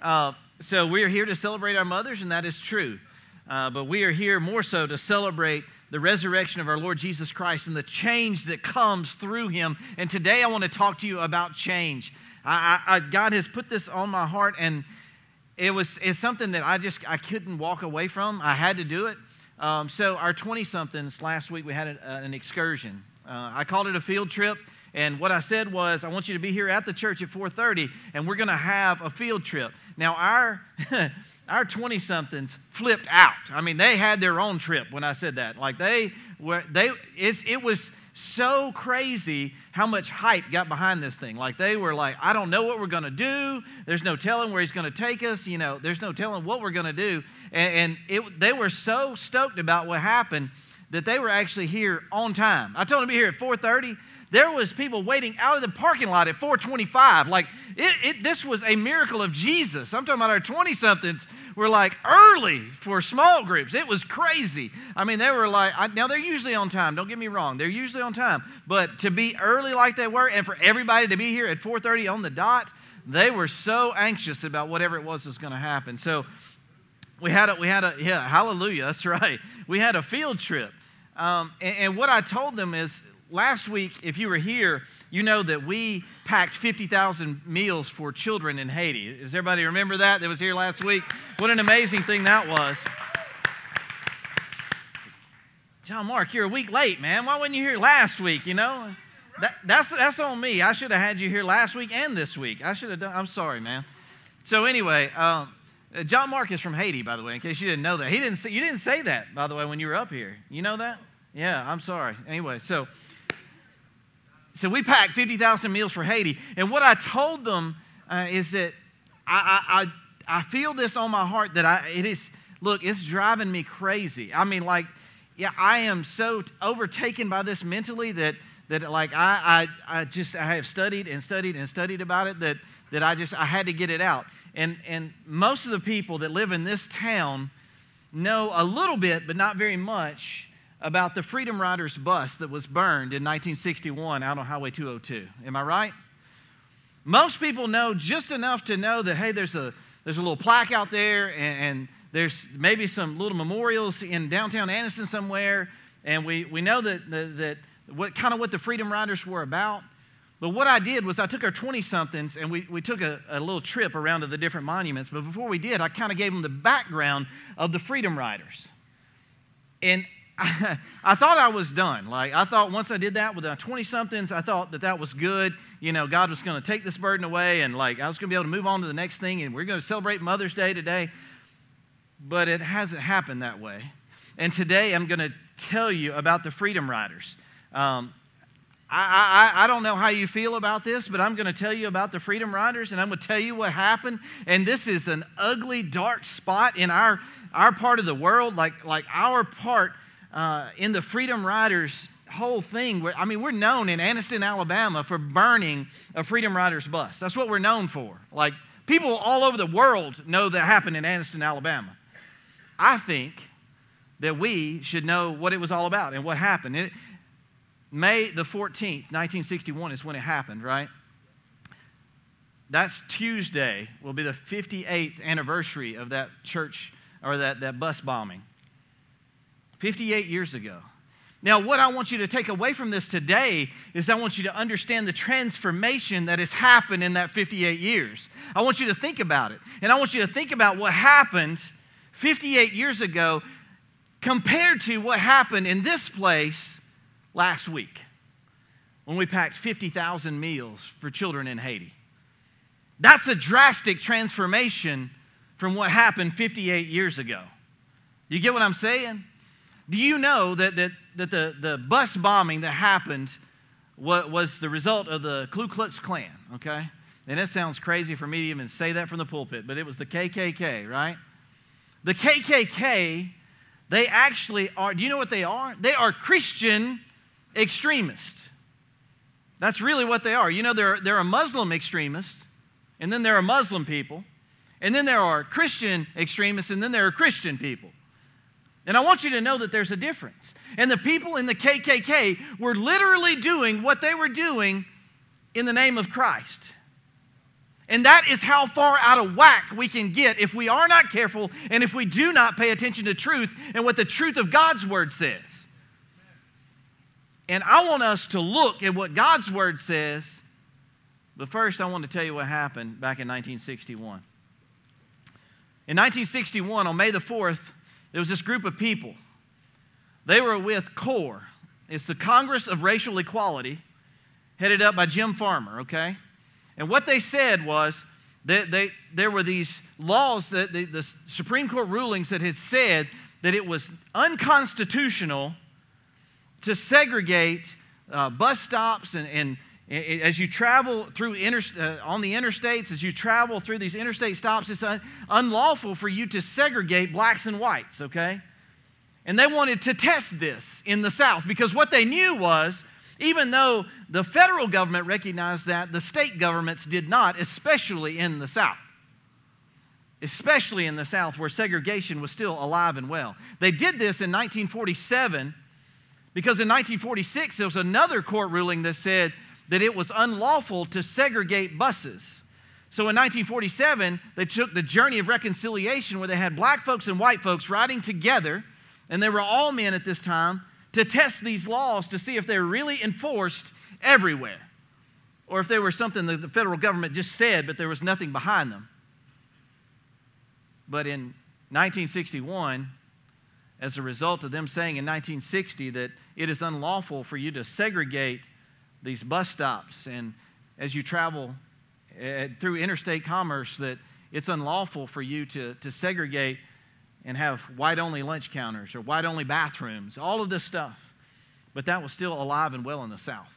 Uh, so we are here to celebrate our mothers, and that is true. Uh, but we are here more so to celebrate the resurrection of our Lord Jesus Christ and the change that comes through him. And today I want to talk to you about change. I, I, God has put this on my heart, and it was it's something that I just I couldn't walk away from. I had to do it. Um, so our 20 somethings last week we had a, an excursion. Uh, I called it a field trip. And what I said was, I want you to be here at the church at 4:30, and we're going to have a field trip. Now, our our 20 somethings flipped out. I mean, they had their own trip when I said that. Like they were, they it was so crazy how much hype got behind this thing. Like they were like, I don't know what we're going to do. There's no telling where he's going to take us. You know, there's no telling what we're going to do. And, and it, they were so stoked about what happened that they were actually here on time. I told them to be here at 4:30 there was people waiting out of the parking lot at 425 like it, it, this was a miracle of jesus. I'm talking about our 20 somethings were like early for small groups. It was crazy. I mean they were like I, now they're usually on time. Don't get me wrong. They're usually on time. But to be early like they were and for everybody to be here at 4.30 on the dot they were so anxious about whatever it was was going to happen. So we had a we had a yeah hallelujah. That's right. We had a field trip. Um, and, and what i told them is last week, if you were here, you know that we packed 50,000 meals for children in Haiti. Does everybody remember that that was here last week? What an amazing thing that was. John Mark, you're a week late, man. Why wasn't you here last week, you know? That, that's, that's on me. I should have had you here last week and this week. I should have done, I'm sorry, man. So anyway, um, John Mark is from Haiti, by the way, in case you didn't know that. He didn't say, you didn't say that, by the way, when you were up here. You know that? Yeah, I'm sorry. Anyway, so so we packed 50,000 meals for Haiti. And what I told them uh, is that I, I, I feel this on my heart that I, it is, look, it's driving me crazy. I mean, like, yeah, I am so overtaken by this mentally that, that like, I, I, I just, I have studied and studied and studied about it that, that I just, I had to get it out. And, and most of the people that live in this town know a little bit, but not very much about the Freedom Riders bus that was burned in 1961 out on Highway 202. Am I right? Most people know just enough to know that, hey, there's a, there's a little plaque out there, and, and there's maybe some little memorials in downtown Anniston somewhere, and we, we know that, that, that what kind of what the Freedom Riders were about. But what I did was I took our 20 somethings and we, we took a, a little trip around to the different monuments. But before we did, I kind of gave them the background of the Freedom Riders. And I, thought I was done. Like, I thought once I did that with the 20 somethings, I thought that that was good. You know, God was going to take this burden away and, like, I was going to be able to move on to the next thing and we're going to celebrate Mother's Day today. But it hasn't happened that way. And today I'm going to tell you about the Freedom Riders. Um, I, I, I, don't know how you feel about this, but I'm going to tell you about the Freedom Riders and I'm going to tell you what happened. And this is an ugly, dark spot in our, our part of the world, like, like our part uh, in the Freedom Riders whole thing. I mean, we're known in Anniston, Alabama for burning a Freedom Riders bus. That's what we're known for. Like, people all over the world know that happened in Anniston, Alabama. I think that we should know what it was all about and what happened. It, May the 14th, 1961 is when it happened, right? That's Tuesday, will be the 58th anniversary of that church or that, that bus bombing. 58 years ago. Now, what I want you to take away from this today is I want you to understand the transformation that has happened in that 58 years. I want you to think about it. And I want you to think about what happened 58 years ago compared to what happened in this place last week when we packed 50,000 meals for children in Haiti. That's a drastic transformation from what happened 58 years ago. You get what I'm saying? Do you know that, that, that the, the bus bombing that happened was the result of the Ku Klux Klan, okay? And it sounds crazy for me to even say that from the pulpit, but it was the KKK, right? The KKK, they actually are, do you know what they are? They are Christian extremists. That's really what they are. You know, they're, they're a Muslim extremist, and then there are Muslim people, and then there are Christian extremists, and then there are Christian people. And I want you to know that there's a difference. And the people in the KKK were literally doing what they were doing in the name of Christ. And that is how far out of whack we can get if we are not careful and if we do not pay attention to truth and what the truth of God's word says. And I want us to look at what God's word says. But first, I want to tell you what happened back in 1961. In 1961, on May the 4th, there was this group of people. They were with CORE. It's the Congress of Racial Equality, headed up by Jim Farmer, okay? And what they said was that they, there were these laws, that the, the Supreme Court rulings that had said that it was unconstitutional to segregate uh, bus stops and, and, and, as you travel through inter, uh, on the interstates, as you travel through these interstate stops, it's un, unlawful for you to segregate blacks and whites, okay? And they wanted to test this in the South because what they knew was even though the federal government recognized that, the state governments did not, especially in the South. Especially in the South, where segregation was still alive and well. They did this in 1947 because in 1946 there was another court ruling that said that it was unlawful to segregate buses. So in 1947, they took the journey of reconciliation where they had black folks and white folks riding together, and they were all men at this time, to test these laws to see if they're really enforced everywhere or if they were something that the federal government just said, but there was nothing behind them. But in 1961, as a result of them saying in 1960 that it is unlawful for you to segregate these bus stops and as you travel uh, through interstate commerce, that it's unlawful for you to, to segregate and have white only lunch counters or white only bathrooms, all of this stuff. But that was still alive and well in the South.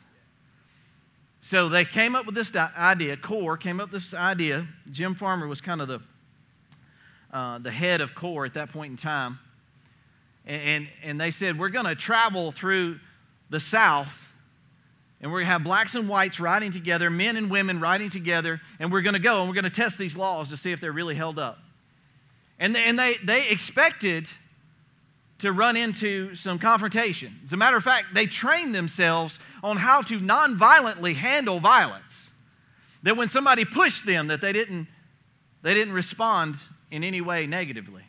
So they came up with this idea, CORE came up with this idea. Jim Farmer was kind of the, uh, the head of CORE at that point in time. And, and, and they said, We're going to travel through the South and we're going to have blacks and whites riding together, men and women riding together, and we're going to go and we're going to test these laws to see if they're really held up. And they, and they, they expected to run into some confrontation. As a matter of fact, they trained themselves on how to nonviolently handle violence. That when somebody pushed them, that they didn't, they didn't respond in any way negatively.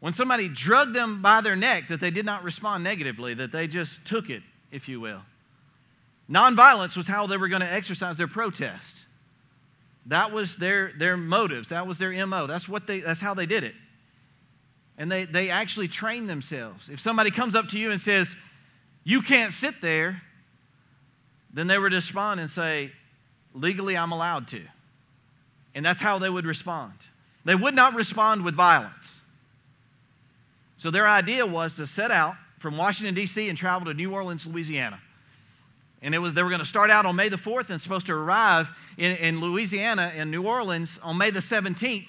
When somebody drugged them by their neck, that they did not respond negatively, that they just took it, if you will. Nonviolence was how they were going to exercise their protest. That was their, their motives. That was their MO. That's, what they, that's how they did it. And they, they actually trained themselves. If somebody comes up to you and says, You can't sit there, then they would respond and say, Legally, I'm allowed to. And that's how they would respond. They would not respond with violence. So their idea was to set out from Washington, D.C., and travel to New Orleans, Louisiana. And it was, they were going to start out on May the 4th and supposed to arrive in, in Louisiana, in New Orleans, on May the 17th,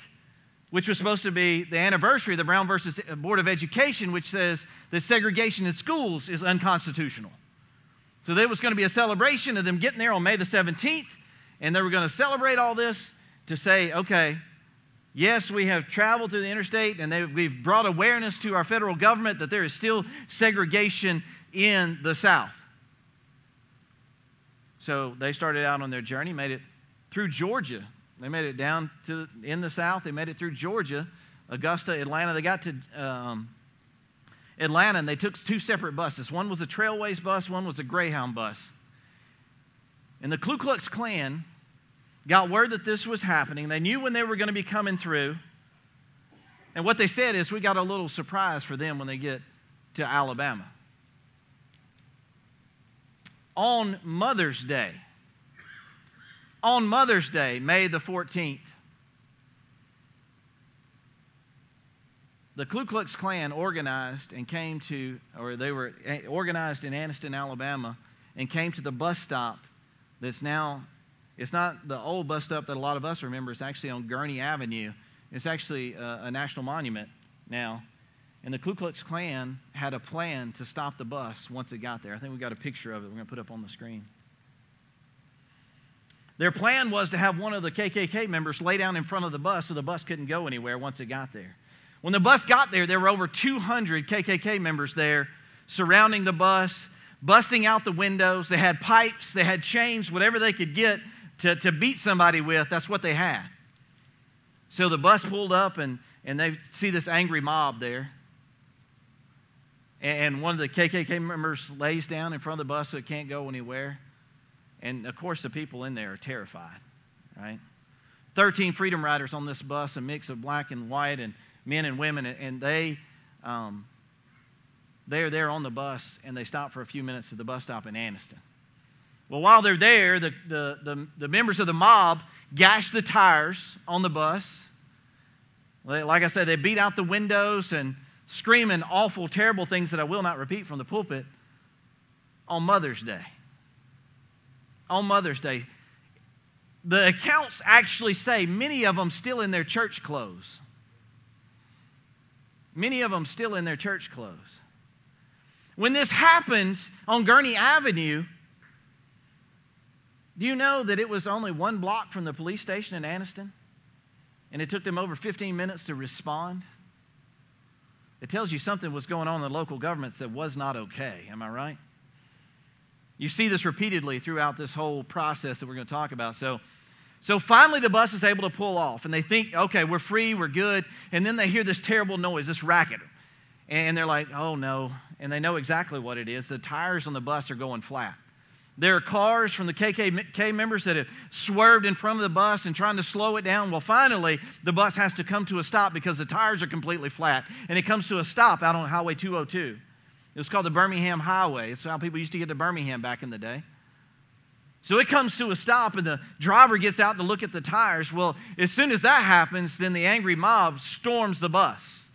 which was supposed to be the anniversary of the Brown versus uh, Board of Education, which says that segregation in schools is unconstitutional. So there was going to be a celebration of them getting there on May the 17th, and they were going to celebrate all this to say, okay, yes, we have traveled through the interstate, and they, we've brought awareness to our federal government that there is still segregation in the South. So they started out on their journey, made it through Georgia. They made it down to in the south. They made it through Georgia, Augusta, Atlanta. They got to um, Atlanta and they took two separate buses. One was a Trailways bus, one was a Greyhound bus. And the Ku Klux Klan got word that this was happening. They knew when they were going to be coming through. And what they said is, we got a little surprise for them when they get to Alabama on Mother's Day. On Mother's Day, May the 14th, the Ku Klux Klan organized and came to, or they were eh, organized in Anniston, Alabama, and came to the bus stop that's now, it's not the old bus stop that a lot of us remember. It's actually on Gurnee Avenue. It's actually a, a national monument now. And the Ku Klux Klan had a plan to stop the bus once it got there. I think we got a picture of it. We're going to put up on the screen. Their plan was to have one of the KKK members lay down in front of the bus so the bus couldn't go anywhere once it got there. When the bus got there, there were over 200 KKK members there surrounding the bus, busting out the windows. They had pipes, they had chains, whatever they could get to, to beat somebody with, that's what they had. So the bus pulled up, and, and they see this angry mob there. And one of the KKK members lays down in front of the bus so it can't go anywhere. And of course, the people in there are terrified, right? 13 Freedom Riders on this bus, a mix of black and white, and men and women, and they, um, they're there on the bus, and they stop for a few minutes at the bus stop in Anniston. Well, while they're there, the, the, the, the members of the mob gash the tires on the bus. Like I said, they beat out the windows and screaming awful, terrible things that I will not repeat from the pulpit on Mother's Day. On Mother's Day. The accounts actually say many of them still in their church clothes. Many of them still in their church clothes. When this happened on Gurnee Avenue, do you know that it was only one block from the police station in Anniston? And it took them over 15 minutes to respond? It tells you something was going on in the local governments that was not okay. Am I right? You see this repeatedly throughout this whole process that we're going to talk about. So, so finally, the bus is able to pull off, and they think, okay, we're free, we're good. And then they hear this terrible noise, this racket. And they're like, oh no. And they know exactly what it is. The tires on the bus are going flat. There are cars from the KKK members that have swerved in front of the bus and trying to slow it down. Well, finally, the bus has to come to a stop because the tires are completely flat. And it comes to a stop out on Highway 202. It was called the Birmingham Highway. It's how people used to get to Birmingham back in the day. So it comes to a stop, and the driver gets out to look at the tires. Well, as soon as that happens, then the angry mob storms the bus.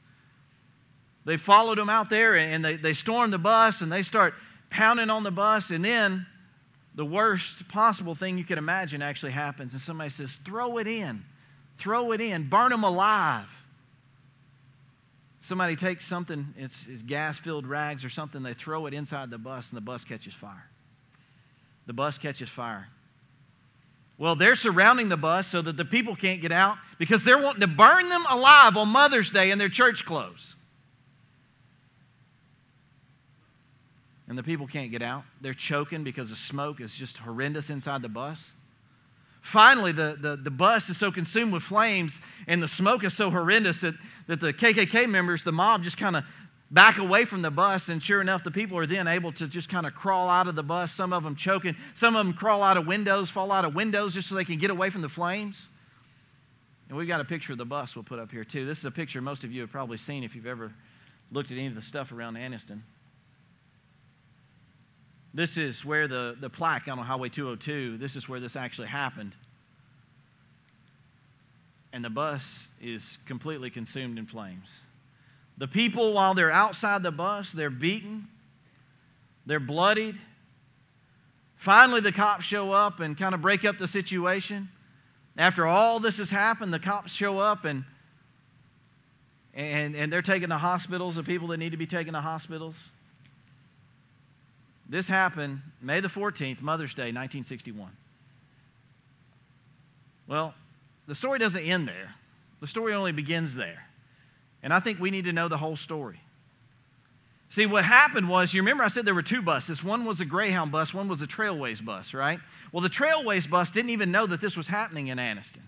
They followed them out there, and they, they storm the bus, and they start pounding on the bus, and then the worst possible thing you could imagine actually happens, and somebody says, Throw it in, throw it in, burn them alive. Somebody takes something, it's, it's gas filled rags or something, they throw it inside the bus, and the bus catches fire. The bus catches fire. Well, they're surrounding the bus so that the people can't get out because they're wanting to burn them alive on Mother's Day in their church clothes. And the people can't get out. They're choking because the smoke is just horrendous inside the bus. Finally, the, the, the bus is so consumed with flames and the smoke is so horrendous that, that the KKK members, the mob, just kind of back away from the bus. And sure enough, the people are then able to just kind of crawl out of the bus, some of them choking, some of them crawl out of windows, fall out of windows just so they can get away from the flames. And we've got a picture of the bus we'll put up here too. This is a picture most of you have probably seen if you've ever looked at any of the stuff around Anniston. This is where the, the plaque on Highway 202, this is where this actually happened. And the bus is completely consumed in flames. The people, while they're outside the bus, they're beaten, they're bloodied. Finally, the cops show up and kind of break up the situation. After all this has happened, the cops show up and, and, and they're taking to hospitals, the people that need to be taken to hospitals. This happened May the 14th, Mother's Day, 1961. Well, the story doesn't end there. The story only begins there. And I think we need to know the whole story. See, what happened was, you remember I said there were two buses. One was a Greyhound bus, one was a Trailways bus, right? Well, the Trailways bus didn't even know that this was happening in Anniston.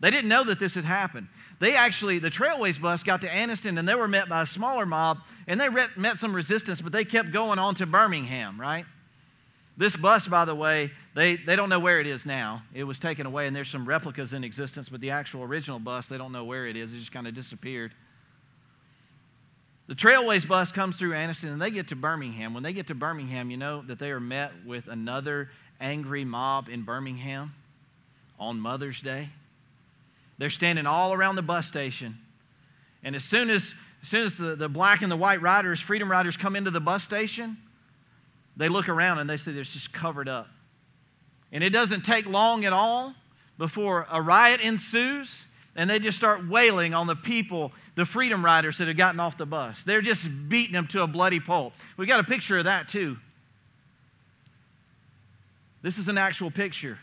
They didn't know that this had happened. They actually, the Trailways bus got to Anniston and they were met by a smaller mob and they met some resistance, but they kept going on to Birmingham, right? This bus, by the way, they, they don't know where it is now. It was taken away and there's some replicas in existence, but the actual original bus, they don't know where it is. It just kind of disappeared. The Trailways bus comes through Anniston and they get to Birmingham. When they get to Birmingham, you know that they are met with another angry mob in Birmingham on Mother's Day. They're standing all around the bus station. And as soon as, as, soon as the, the black and the white riders, freedom riders, come into the bus station, they look around and they say it's just covered up. And it doesn't take long at all before a riot ensues and they just start wailing on the people, the freedom riders that have gotten off the bus. They're just beating them to a bloody pulp. We got a picture of that too. This is an actual picture.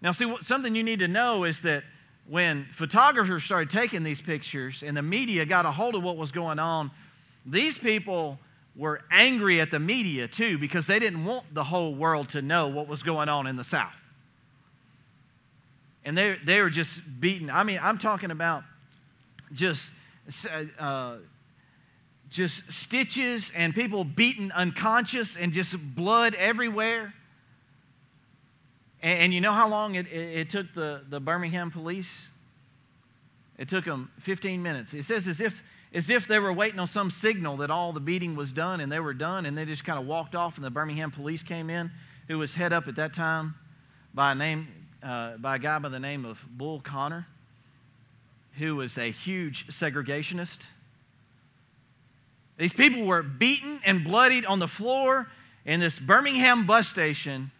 Now, see, something you need to know is that when photographers started taking these pictures and the media got a hold of what was going on, these people were angry at the media too because they didn't want the whole world to know what was going on in the South. And they, they were just beaten. I mean, I'm talking about just, uh, just stitches and people beaten unconscious and just blood everywhere. And, and you know how long it, it, it took the, the Birmingham police? It took them 15 minutes. It says as if, as if they were waiting on some signal that all the beating was done and they were done, and they just kind of walked off, and the Birmingham police came in, who was head up at that time by a, name, uh, by a guy by the name of Bull Connor, who was a huge segregationist. These people were beaten and bloodied on the floor in this Birmingham bus station.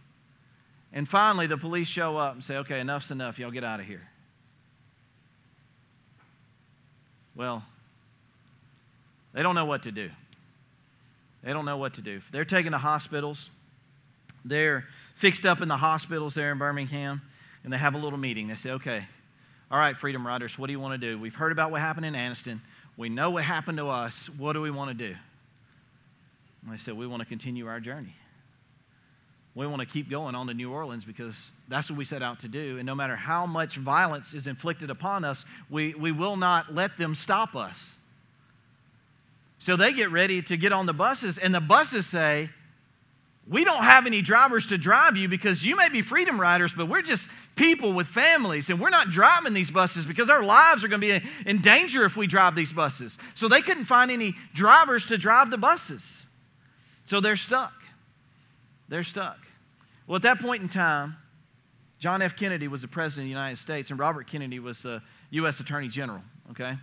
And finally, the police show up and say, okay, enough's enough. Y'all get out of here. Well, they don't know what to do. They don't know what to do. They're taken to hospitals. They're fixed up in the hospitals there in Birmingham, and they have a little meeting. They say, okay, all right, Freedom Riders, what do you want to do? We've heard about what happened in Anniston. We know what happened to us. What do we want to do? And they said, we want to continue our journey. We want to keep going on to New Orleans because that's what we set out to do. And no matter how much violence is inflicted upon us, we, we will not let them stop us. So they get ready to get on the buses, and the buses say, We don't have any drivers to drive you because you may be freedom riders, but we're just people with families, and we're not driving these buses because our lives are going to be in danger if we drive these buses. So they couldn't find any drivers to drive the buses. So they're stuck. They're stuck. Well, at that point in time, John F. Kennedy was the president of the United States, and Robert Kennedy was the U.S. Attorney General, okay?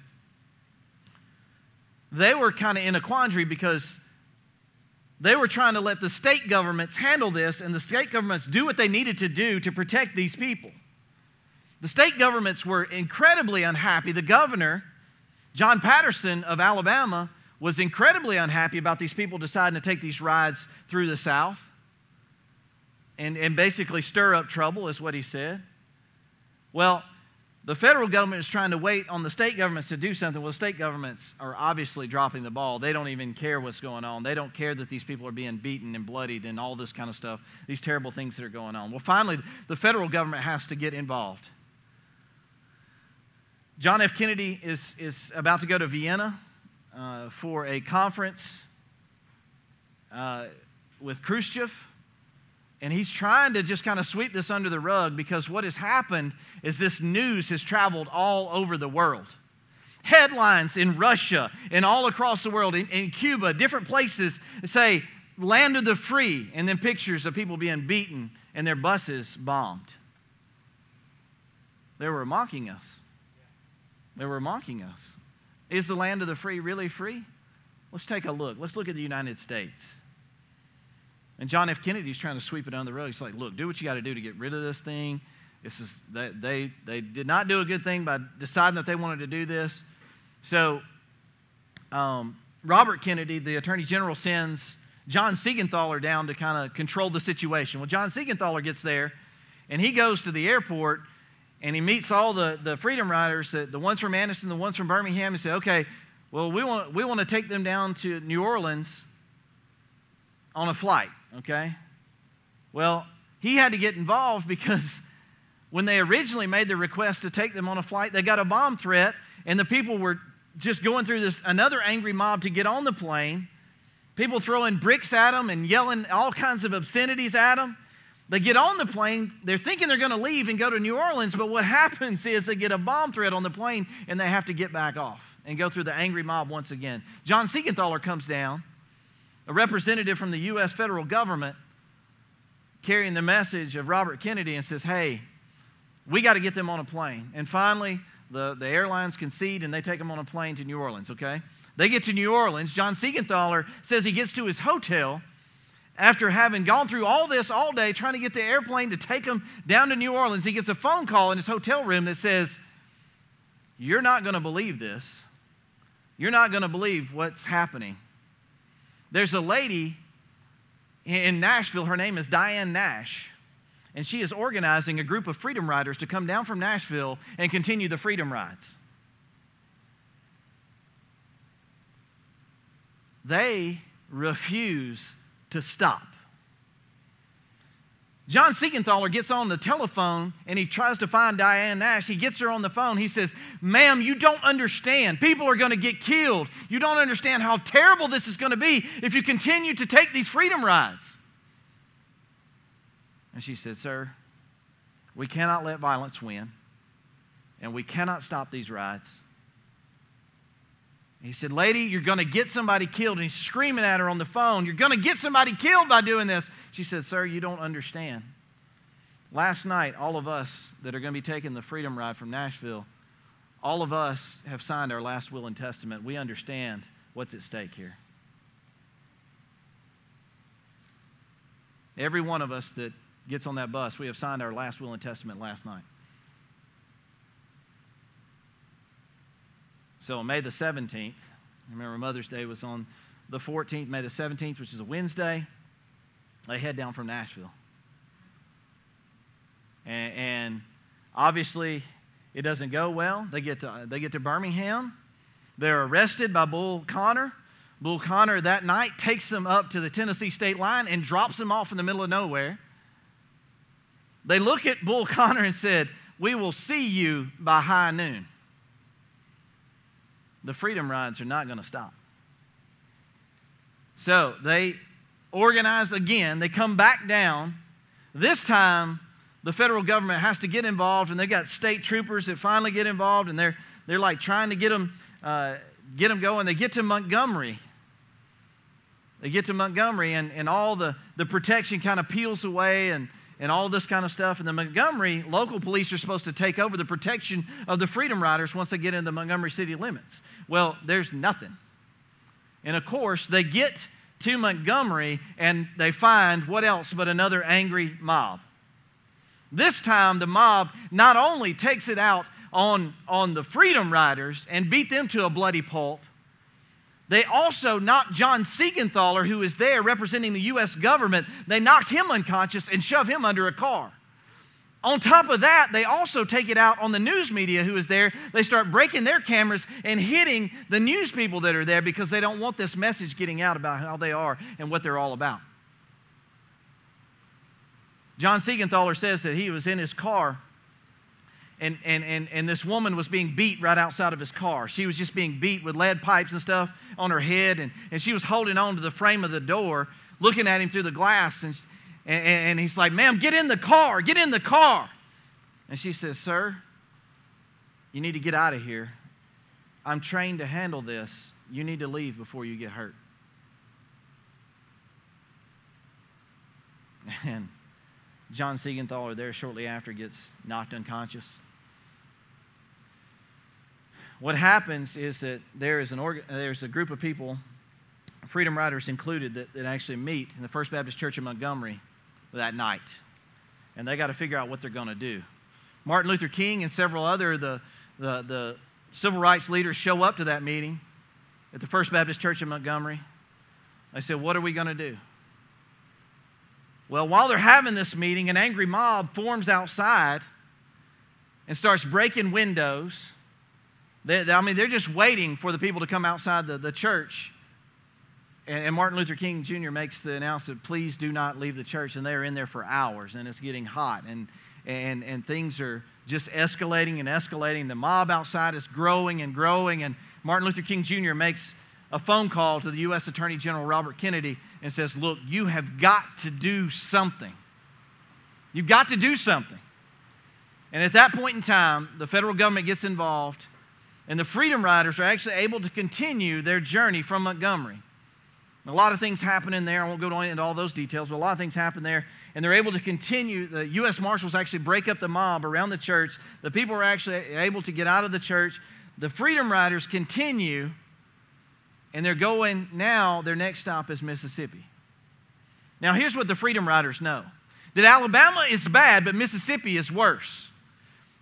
They were kind of in a quandary because they were trying to let the state governments handle this and the state governments do what they needed to do to protect these people. The state governments were incredibly unhappy. The governor, John Patterson of Alabama, was incredibly unhappy about these people deciding to take these rides through the South and, and basically stir up trouble, is what he said. Well, the federal government is trying to wait on the state governments to do something. Well, the state governments are obviously dropping the ball. They don't even care what's going on. They don't care that these people are being beaten and bloodied and all this kind of stuff, these terrible things that are going on. Well, finally, the federal government has to get involved. John F. Kennedy is, is about to go to Vienna uh, for a conference uh, with Khrushchev and he's trying to just kind of sweep this under the rug because what has happened is this news has traveled all over the world. Headlines in Russia and all across the world, in, in Cuba, different places say, land of the free, and then pictures of people being beaten and their buses bombed. They were mocking us. They were mocking us. Is the land of the free really free? Let's take a look. Let's look at the United States. And John F. Kennedy's trying to sweep it under the rug. He's like, look, do what you got to do to get rid of this thing. This is, they, they, they did not do a good thing by deciding that they wanted to do this. So, um, Robert Kennedy, the Attorney General, sends John Siegenthaler down to kind of control the situation. Well, John Siegenthaler gets there, and he goes to the airport, and he meets all the, the Freedom Riders, the, the ones from Anniston, the ones from Birmingham, and say, okay, well, we want, we want to take them down to New Orleans on a flight okay? Well, he had to get involved because when they originally made the request to take them on a flight, they got a bomb threat, and the people were just going through this another angry mob to get on the plane. People throwing bricks at them and yelling all kinds of obscenities at them. They get on the plane, they're thinking they're going to leave and go to New Orleans, but what happens is they get a bomb threat on the plane and they have to get back off and go through the angry mob once again. John Siegenthaler comes down a representative from the U.S. federal government carrying the message of Robert Kennedy and says, Hey, we got to get them on a plane. And finally, the, the airlines concede and they take them on a plane to New Orleans, okay? They get to New Orleans. John Siegenthaler says he gets to his hotel after having gone through all this all day trying to get the airplane to take him down to New Orleans. He gets a phone call in his hotel room that says, You're not going to believe this. You're not going to believe what's happening. There's a lady in Nashville, her name is Diane Nash, and she is organizing a group of freedom riders to come down from Nashville and continue the freedom rides. They refuse to stop. John Siegenthaler gets on the telephone and he tries to find Diane Nash. He gets her on the phone. He says, Ma'am, you don't understand. People are going to get killed. You don't understand how terrible this is going to be if you continue to take these freedom rides. And she said, Sir, we cannot let violence win, and we cannot stop these rides. He said, Lady, you're going to get somebody killed. And he's screaming at her on the phone, You're going to get somebody killed by doing this. She said, Sir, you don't understand. Last night, all of us that are going to be taking the Freedom Ride from Nashville, all of us have signed our last will and testament. We understand what's at stake here. Every one of us that gets on that bus, we have signed our last will and testament last night. So on May the 17th, remember Mother's Day was on the 14th, May the 17th, which is a Wednesday. They head down from Nashville. And, and obviously, it doesn't go well. They get, to, they get to Birmingham. They're arrested by Bull Connor. Bull Connor that night takes them up to the Tennessee state line and drops them off in the middle of nowhere. They look at Bull Connor and said, We will see you by high noon the freedom rides are not going to stop. So they organize again. They come back down. This time, the federal government has to get involved, and they've got state troopers that finally get involved, and they're, they're like trying to get them, uh, get them going. They get to Montgomery. They get to Montgomery, and, and all the, the protection kind of peels away, and and all this kind of stuff. And the Montgomery local police are supposed to take over the protection of the Freedom Riders once they get into the Montgomery city limits. Well, there's nothing. And of course, they get to Montgomery and they find what else but another angry mob. This time, the mob not only takes it out on, on the Freedom Riders and beat them to a bloody pulp, they also knock John Siegenthaler, who is there representing the U.S. government, they knock him unconscious and shove him under a car. On top of that, they also take it out on the news media who is there. They start breaking their cameras and hitting the news people that are there because they don't want this message getting out about how they are and what they're all about. John Siegenthaler says that he was in his car and, and, and, and this woman was being beat right outside of his car. She was just being beat with lead pipes and stuff on her head, and, and she was holding on to the frame of the door, looking at him through the glass. And, and, and he's like, Ma'am, get in the car, get in the car. And she says, Sir, you need to get out of here. I'm trained to handle this. You need to leave before you get hurt. And John Siegenthaler there shortly after gets knocked unconscious what happens is that there is an org- there's a group of people, Freedom Riders included, that, that actually meet in the First Baptist Church in Montgomery that night. And they got to figure out what they're going to do. Martin Luther King and several other the, the, the civil rights leaders show up to that meeting at the First Baptist Church in Montgomery. They said, What are we going to do? Well, while they're having this meeting, an angry mob forms outside and starts breaking windows they, I mean, they're just waiting for the people to come outside the, the church. And, and Martin Luther King Jr. makes the announcement, please do not leave the church. And they're in there for hours, and it's getting hot. And, and, and things are just escalating and escalating. The mob outside is growing and growing. And Martin Luther King Jr. makes a phone call to the U.S. Attorney General Robert Kennedy and says, Look, you have got to do something. You've got to do something. And at that point in time, the federal government gets involved and the Freedom Riders are actually able to continue their journey from Montgomery. A lot of things happen in there. I won't go into all those details, but a lot of things happen there. And they're able to continue. The U.S. Marshals actually break up the mob around the church. The people are actually able to get out of the church. The Freedom Riders continue, and they're going now, their next stop is Mississippi. Now, here's what the Freedom Riders know that Alabama is bad, but Mississippi is worse.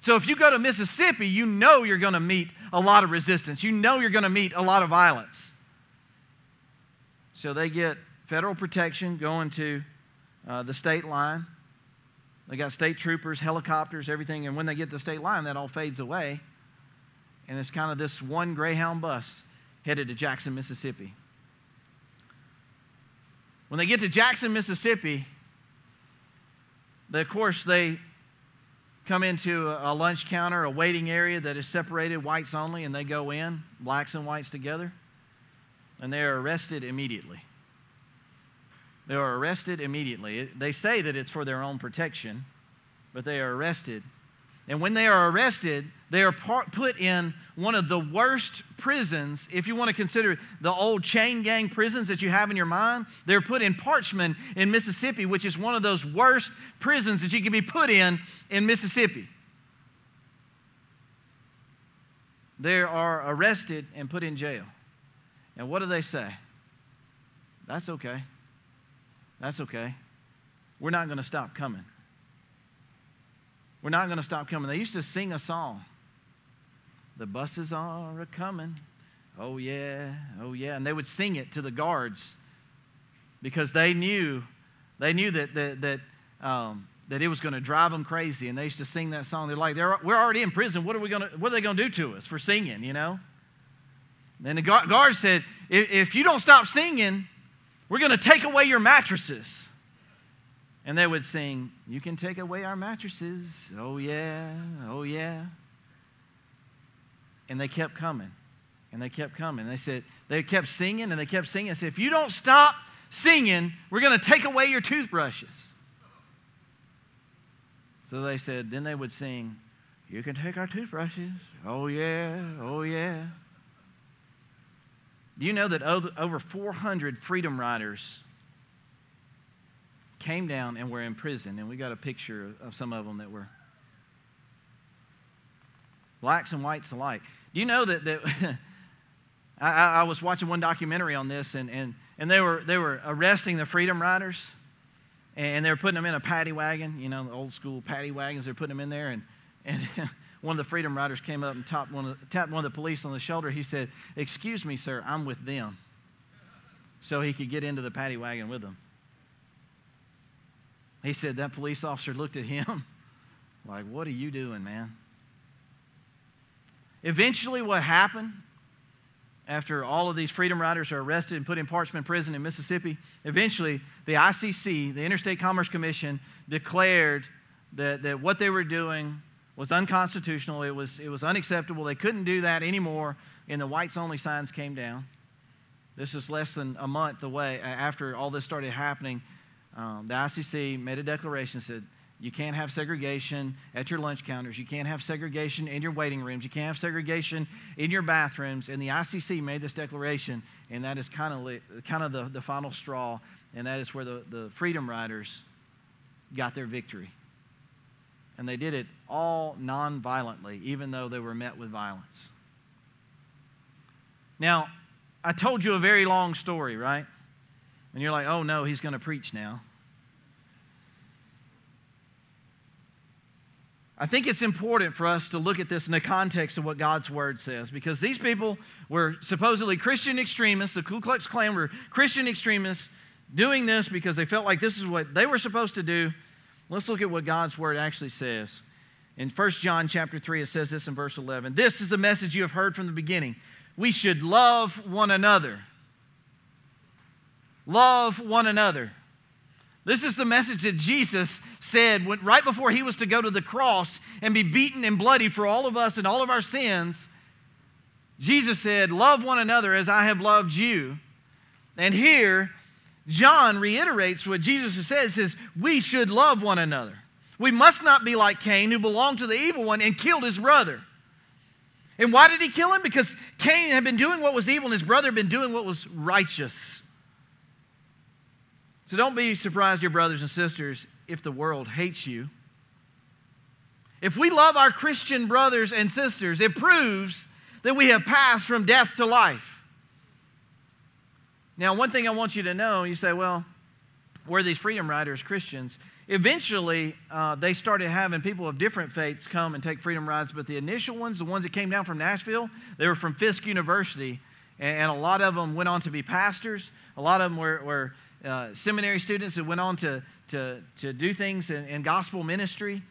So if you go to Mississippi, you know you're going to meet a lot of resistance. You know you're going to meet a lot of violence. So they get federal protection going to uh, the state line. They got state troopers, helicopters, everything. And when they get to the state line, that all fades away. And it's kind of this one Greyhound bus headed to Jackson, Mississippi. When they get to Jackson, Mississippi, they, of course, they come into a lunch counter, a waiting area that is separated, whites only, and they go in, blacks and whites together, and they are arrested immediately. They are arrested immediately. They say that it's for their own protection, but they are arrested. And when they are arrested, they are put in one of the worst prisons. If you want to consider the old chain gang prisons that you have in your mind, they're put in Parchman in Mississippi, which is one of those worst prisons that you can be put in in Mississippi. They are arrested and put in jail. And what do they say? That's okay. That's okay. We're not going to stop coming. We're not going to stop coming. They used to sing a song. The buses are a coming. Oh, yeah. Oh, yeah. And they would sing it to the guards because they knew, they knew that, that, that, um, that it was going to drive them crazy. And they used to sing that song. They're like, They're, we're already in prison. What are, we gonna, what are they going to do to us for singing, you know? And the guard said, if, if you don't stop singing, we're going to take away your mattresses. And they would sing, You can take away our mattresses. Oh, yeah. Oh, yeah. And they kept coming. And they kept coming. They said, They kept singing and they kept singing. I said, If you don't stop singing, we're going to take away your toothbrushes. So they said, Then they would sing, You can take our toothbrushes. Oh, yeah. Oh, yeah. Do you know that over 400 freedom riders came down and were in prison? And we got a picture of some of them that were blacks and whites alike. Do you know that, that I, I, was watching one documentary on this, and, and, and they, were, they were arresting the freedom riders, and they were putting them in a paddy wagon, you know, the old school paddy wagons. They're putting them in there, and, and one of the freedom riders came up and tapped one, of, tapped one of the police on the shoulder. He said, Excuse me, sir, I'm with them. So he could get into the paddy wagon with them. He said that police officer looked at him like, What are you doing, man? Eventually, what happened after all of these freedom riders are arrested and put in Parchman prison in Mississippi, eventually the ICC, the Interstate Commerce Commission, declared that, that what they were doing was unconstitutional. It was, it was unacceptable. They couldn't do that anymore, and the whites only signs came down. This is less than a month away after all this started happening. Um, the ICC made a declaration said, you can't have segregation at your lunch counters. You can't have segregation in your waiting rooms. You can't have segregation in your bathrooms. And the ICC made this declaration, and that is kind of, kind of the, the final straw, and that is where the, the Freedom Riders got their victory. And they did it all non-violently, even though they were met with violence. Now, I told you a very long story, right? And you're like, oh no, he's going to preach now. I think it's important for us to look at this in the context of what God's word says because these people were supposedly Christian extremists. The Ku Klux Klan were Christian extremists doing this because they felt like this is what they were supposed to do Let's look at what God's word actually says. In 1 John chapter 3, it says this in verse 11. This is the message you have heard from the beginning. We should love one another. Love one another. This is the message that Jesus said when, right before he was to go to the cross and be beaten and bloody for all of us and all of our sins. Jesus said, Love one another as I have loved you. And here, John reiterates what Jesus has said, says, we should love one another. We must not be like Cain, who belonged to the evil one and killed his brother. And why did he kill him? Because Cain had been doing what was evil and his brother had been doing what was righteous. So don't be surprised, your brothers and sisters, if the world hates you. If we love our Christian brothers and sisters, it proves that we have passed from death to life. Now, one thing I want you to know you say, well, were these freedom riders Christians? Eventually, uh, they started having people of different faiths come and take freedom rides, but the initial ones, the ones that came down from Nashville, they were from Fisk University, and, and a lot of them went on to be pastors. A lot of them were, were uh, seminary students that went on to, to, to do things in, in gospel ministry.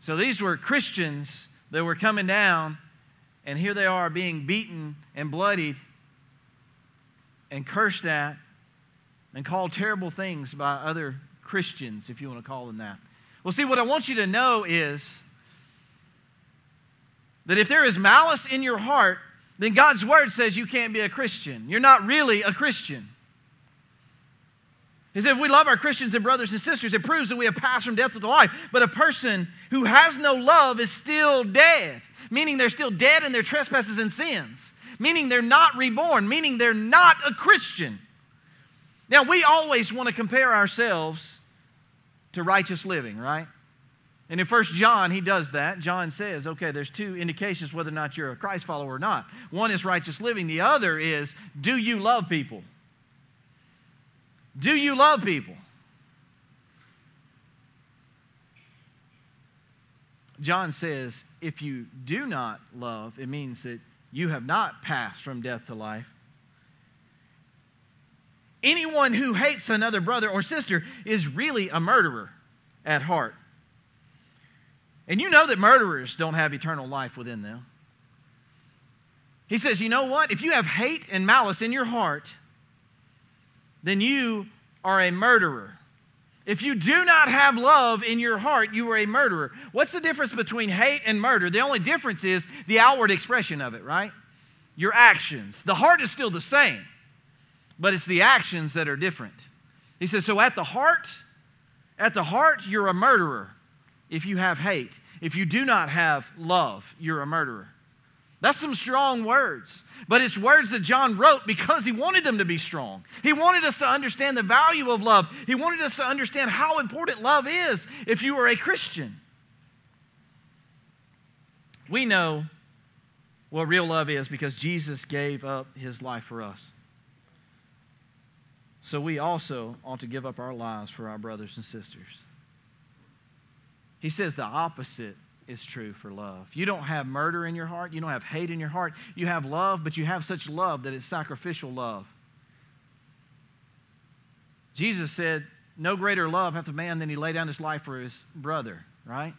So these were Christians that were coming down, and here they are being beaten and bloodied and cursed at and called terrible things by other Christians, if you want to call them that. Well, see, what I want you to know is that if there is malice in your heart, then God's word says you can't be a Christian. You're not really a Christian. He said, if we love our Christians and brothers and sisters, it proves that we have passed from death to life. But a person who has no love is still dead, meaning they're still dead in their trespasses and sins, meaning they're not reborn, meaning they're not a Christian. Now, we always want to compare ourselves to righteous living, right? And in First John, he does that. John says, okay, there's two indications whether or not you're a Christ follower or not. One is righteous living, the other is, do you love people? Do you love people? John says, if you do not love, it means that you have not passed from death to life. Anyone who hates another brother or sister is really a murderer at heart. And you know that murderers don't have eternal life within them. He says, you know what? If you have hate and malice in your heart, then you are a murderer. If you do not have love in your heart, you are a murderer. What's the difference between hate and murder? The only difference is the outward expression of it, right? Your actions. The heart is still the same, but it's the actions that are different. He says, so at the heart, at the heart, you're a murderer if you have hate. If you do not have love, you're a murderer. That's some strong words, but it's words that John wrote because he wanted them to be strong. He wanted us to understand the value of love. He wanted us to understand how important love is if you are a Christian. We know what real love is because Jesus gave up his life for us. So we also ought to give up our lives for our brothers and sisters. He says the opposite is true for love. You don't have murder in your heart, you don't have hate in your heart. You have love, but you have such love that it's sacrificial love. Jesus said, No greater love hath a man than he lay down his life for his brother, right?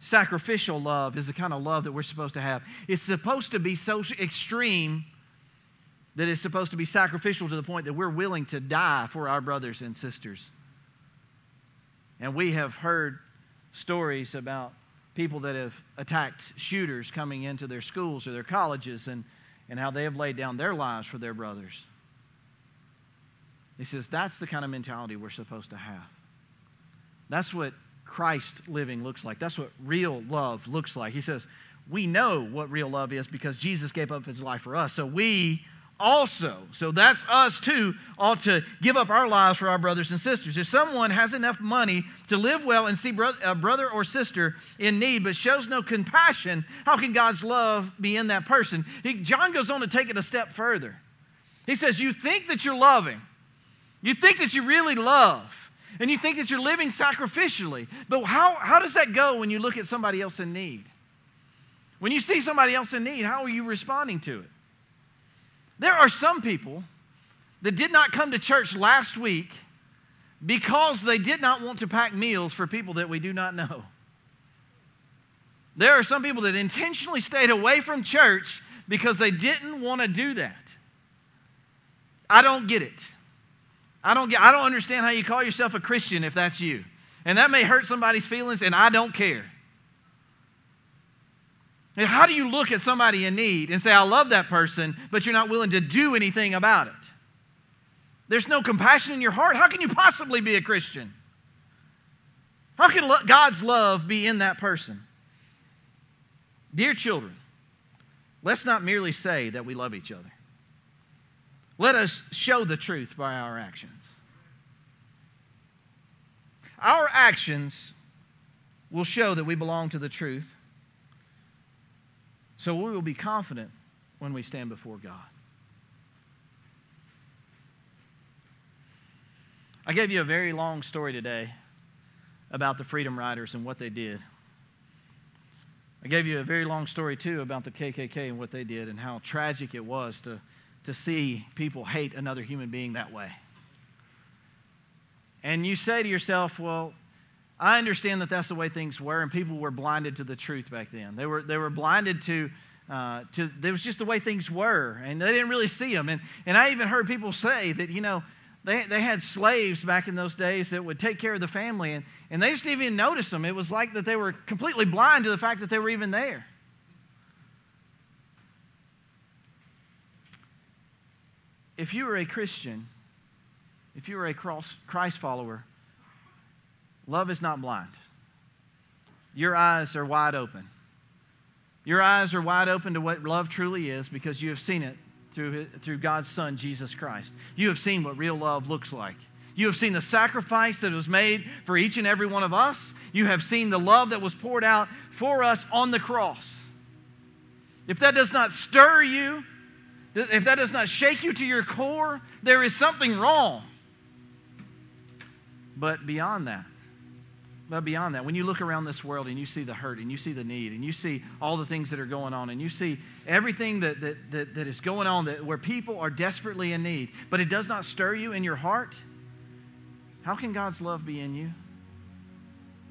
Sacrificial love is the kind of love that we're supposed to have. It's supposed to be so extreme that it's supposed to be sacrificial to the point that we're willing to die for our brothers and sisters. And we have heard stories about people that have attacked shooters coming into their schools or their colleges and, and how they have laid down their lives for their brothers. He says that's the kind of mentality we're supposed to have. That's what Christ living looks like. That's what real love looks like. He says, We know what real love is because Jesus gave up his life for us. So we also. So that's us too, ought to give up our lives for our brothers and sisters. If someone has enough money to live well and see a brother or sister in need but shows no compassion, how can God's love be in that person? He, John goes on to take it a step further. He says, You think that you're loving, you think that you really love. And you think that you're living sacrificially. But how, how does that go when you look at somebody else in need? When you see somebody else in need, how are you responding to it? There are some people that did not come to church last week because they did not want to pack meals for people that we do not know. There are some people that intentionally stayed away from church because they didn't want to do that. I don't get it. I don't get I don't understand how you call yourself a Christian if that's you. And that may hurt somebody's feelings and I don't care. How do you look at somebody in need and say, I love that person, but you're not willing to do anything about it? There's no compassion in your heart. How can you possibly be a Christian? How can God's love be in that person? Dear children, let's not merely say that we love each other. Let us show the truth by our actions. Our actions will show that we belong to the truth so we will be confident when we stand before God. I gave you a very long story today about the Freedom Riders and what they did. I gave you a very long story, too, about the KKK and what they did and how tragic it was to, to see people hate another human being that way. And you say to yourself, well, I understand that that's the way things were, and people were blinded to the truth back then. They were, they were blinded to, uh, to, it was just the way things were, and they didn't really see them. And, and I even heard people say that, you know, they, they had slaves back in those days that would take care of the family, and, and they just didn't even notice them. It was like that they were completely blind to the fact that they were even there. If you were a Christian, if you were a Christ follower, love is not blind. Your eyes are wide open. Your eyes are wide open to what love truly is because you have seen it through, through God's Son, Jesus Christ. You have seen what real love looks like. You have seen the sacrifice that was made for each and every one of us. You have seen the love that was poured out for us on the cross. If that does not stir you, if that does not shake you to your core, there is something wrong. But beyond that, but beyond that, when you look around this world and you see the hurt and you see the need and you see all the things that are going on and you see everything that, that, that, that is going on that, where people are desperately in need, but it does not stir you in your heart, how can God's love be in you?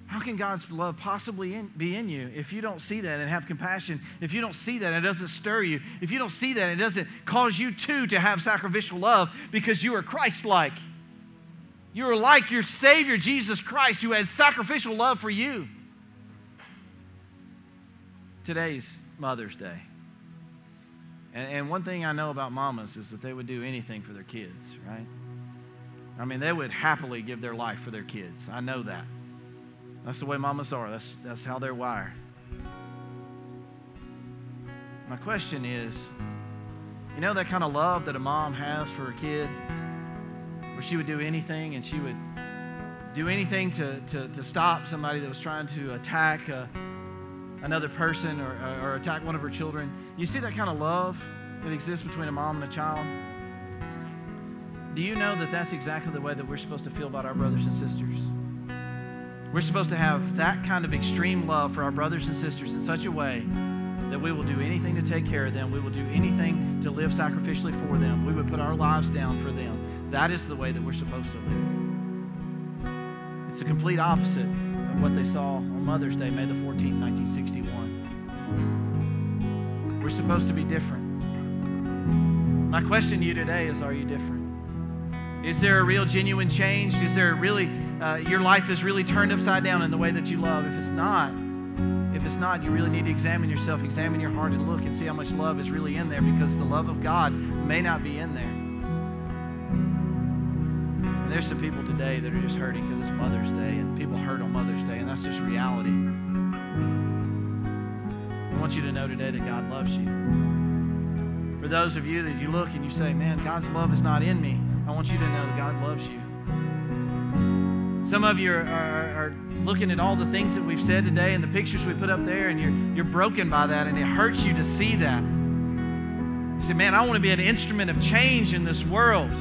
How can God's love possibly in, be in you if you don't see that and have compassion? If you don't see that, and it doesn't stir you. If you don't see that, it doesn't cause you too to have sacrificial love because you are Christ like. You are like your Savior, Jesus Christ, who had sacrificial love for you. Today's Mother's Day. And, and, one thing I know about mamas is that they would do anything for their kids, right? I mean, they would happily give their life for their kids. I know that. That's the way mamas are, that's, that's how they're wired. My question is you know that kind of love that a mom has for a kid? Where she would do anything and she would do anything to, to, to stop somebody that was trying to attack uh, another person or, or attack one of her children. You see that kind of love that exists between a mom and a child? Do you know that that's exactly the way that we're supposed to feel about our brothers and sisters? We're supposed to have that kind of extreme love for our brothers and sisters in such a way that we will do anything to take care of them. We will do anything to live sacrificially for them. We would put our lives down for them. That is the way that we're supposed to live. It's the complete opposite of what they saw on Mother's Day, May the 14th, 1961. We're supposed to be different. My question to you today is Are you different? Is there a real, genuine change? Is there really, uh, your life is really turned upside down in the way that you love? If it's not, if it's not, you really need to examine yourself, examine your heart, and look and see how much love is really in there because the love of God may not be in there. And there's some people today that are just hurting because it's Mother's Day, and people hurt on Mother's Day, and that's just reality. I want you to know today that God loves you. For those of you that you look and you say, man, God's love is not in me, I want you to know that God loves you. Some of you are, are, are, looking at all the things that we've said today and the pictures we put up there, and you're, you're broken by that, and it hurts you to see that. You say, man, I want to be an instrument of change in this world.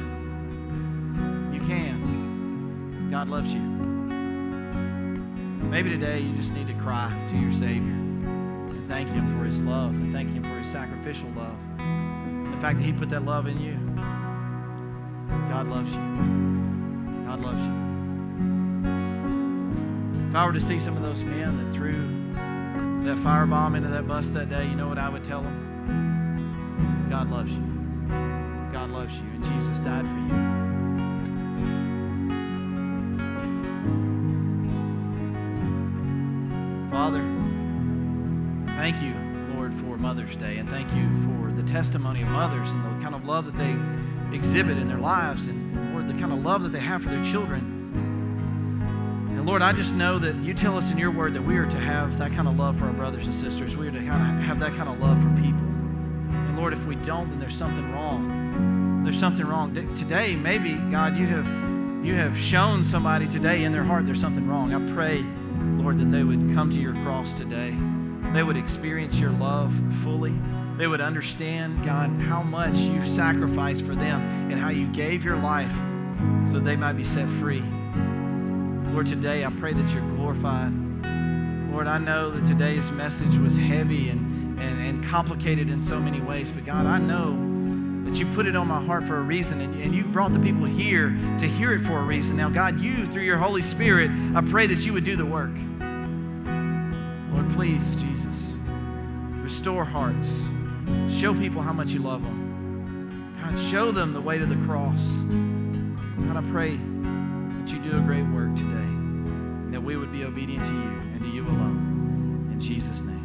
God loves you. Maybe today you just need to cry to your Savior and thank Him for His love and thank Him for His sacrificial love. The fact that He put that love in you. God loves you. God loves you. If I were to see some of those men that threw that firebomb into that bus that day, you know what I would tell them? God loves you. God loves you, and Jesus died for you. Thank you, Lord, for Mother's Day, and thank you for the testimony of mothers and the kind of love that they exhibit in their lives, and Lord, the kind of love that they have for their children. And Lord, I just know that you tell us in your word that we are to have that kind of love for our brothers and sisters. We are to have that kind of love for people. And Lord, if we don't, then there's something wrong. There's something wrong. Today, maybe, God, you have you have shown somebody today in their heart there's something wrong. I pray Lord, that they would come to your cross today. They would experience your love fully. They would understand, God, how much you sacrificed for them and how you gave your life so they might be set free. Lord, today I pray that you're glorified. Lord, I know that today's message was heavy and, and, and complicated in so many ways, but God, I know that you put it on my heart for a reason and, and you brought the people here to hear it for a reason. Now, God, you, through your Holy Spirit, I pray that you would do the work. Lord, please, Jesus, restore hearts. Show people how much you love them. God, show them the way to the cross. God, I pray that you do a great work today, and that we would be obedient to you and to you alone. In Jesus' name.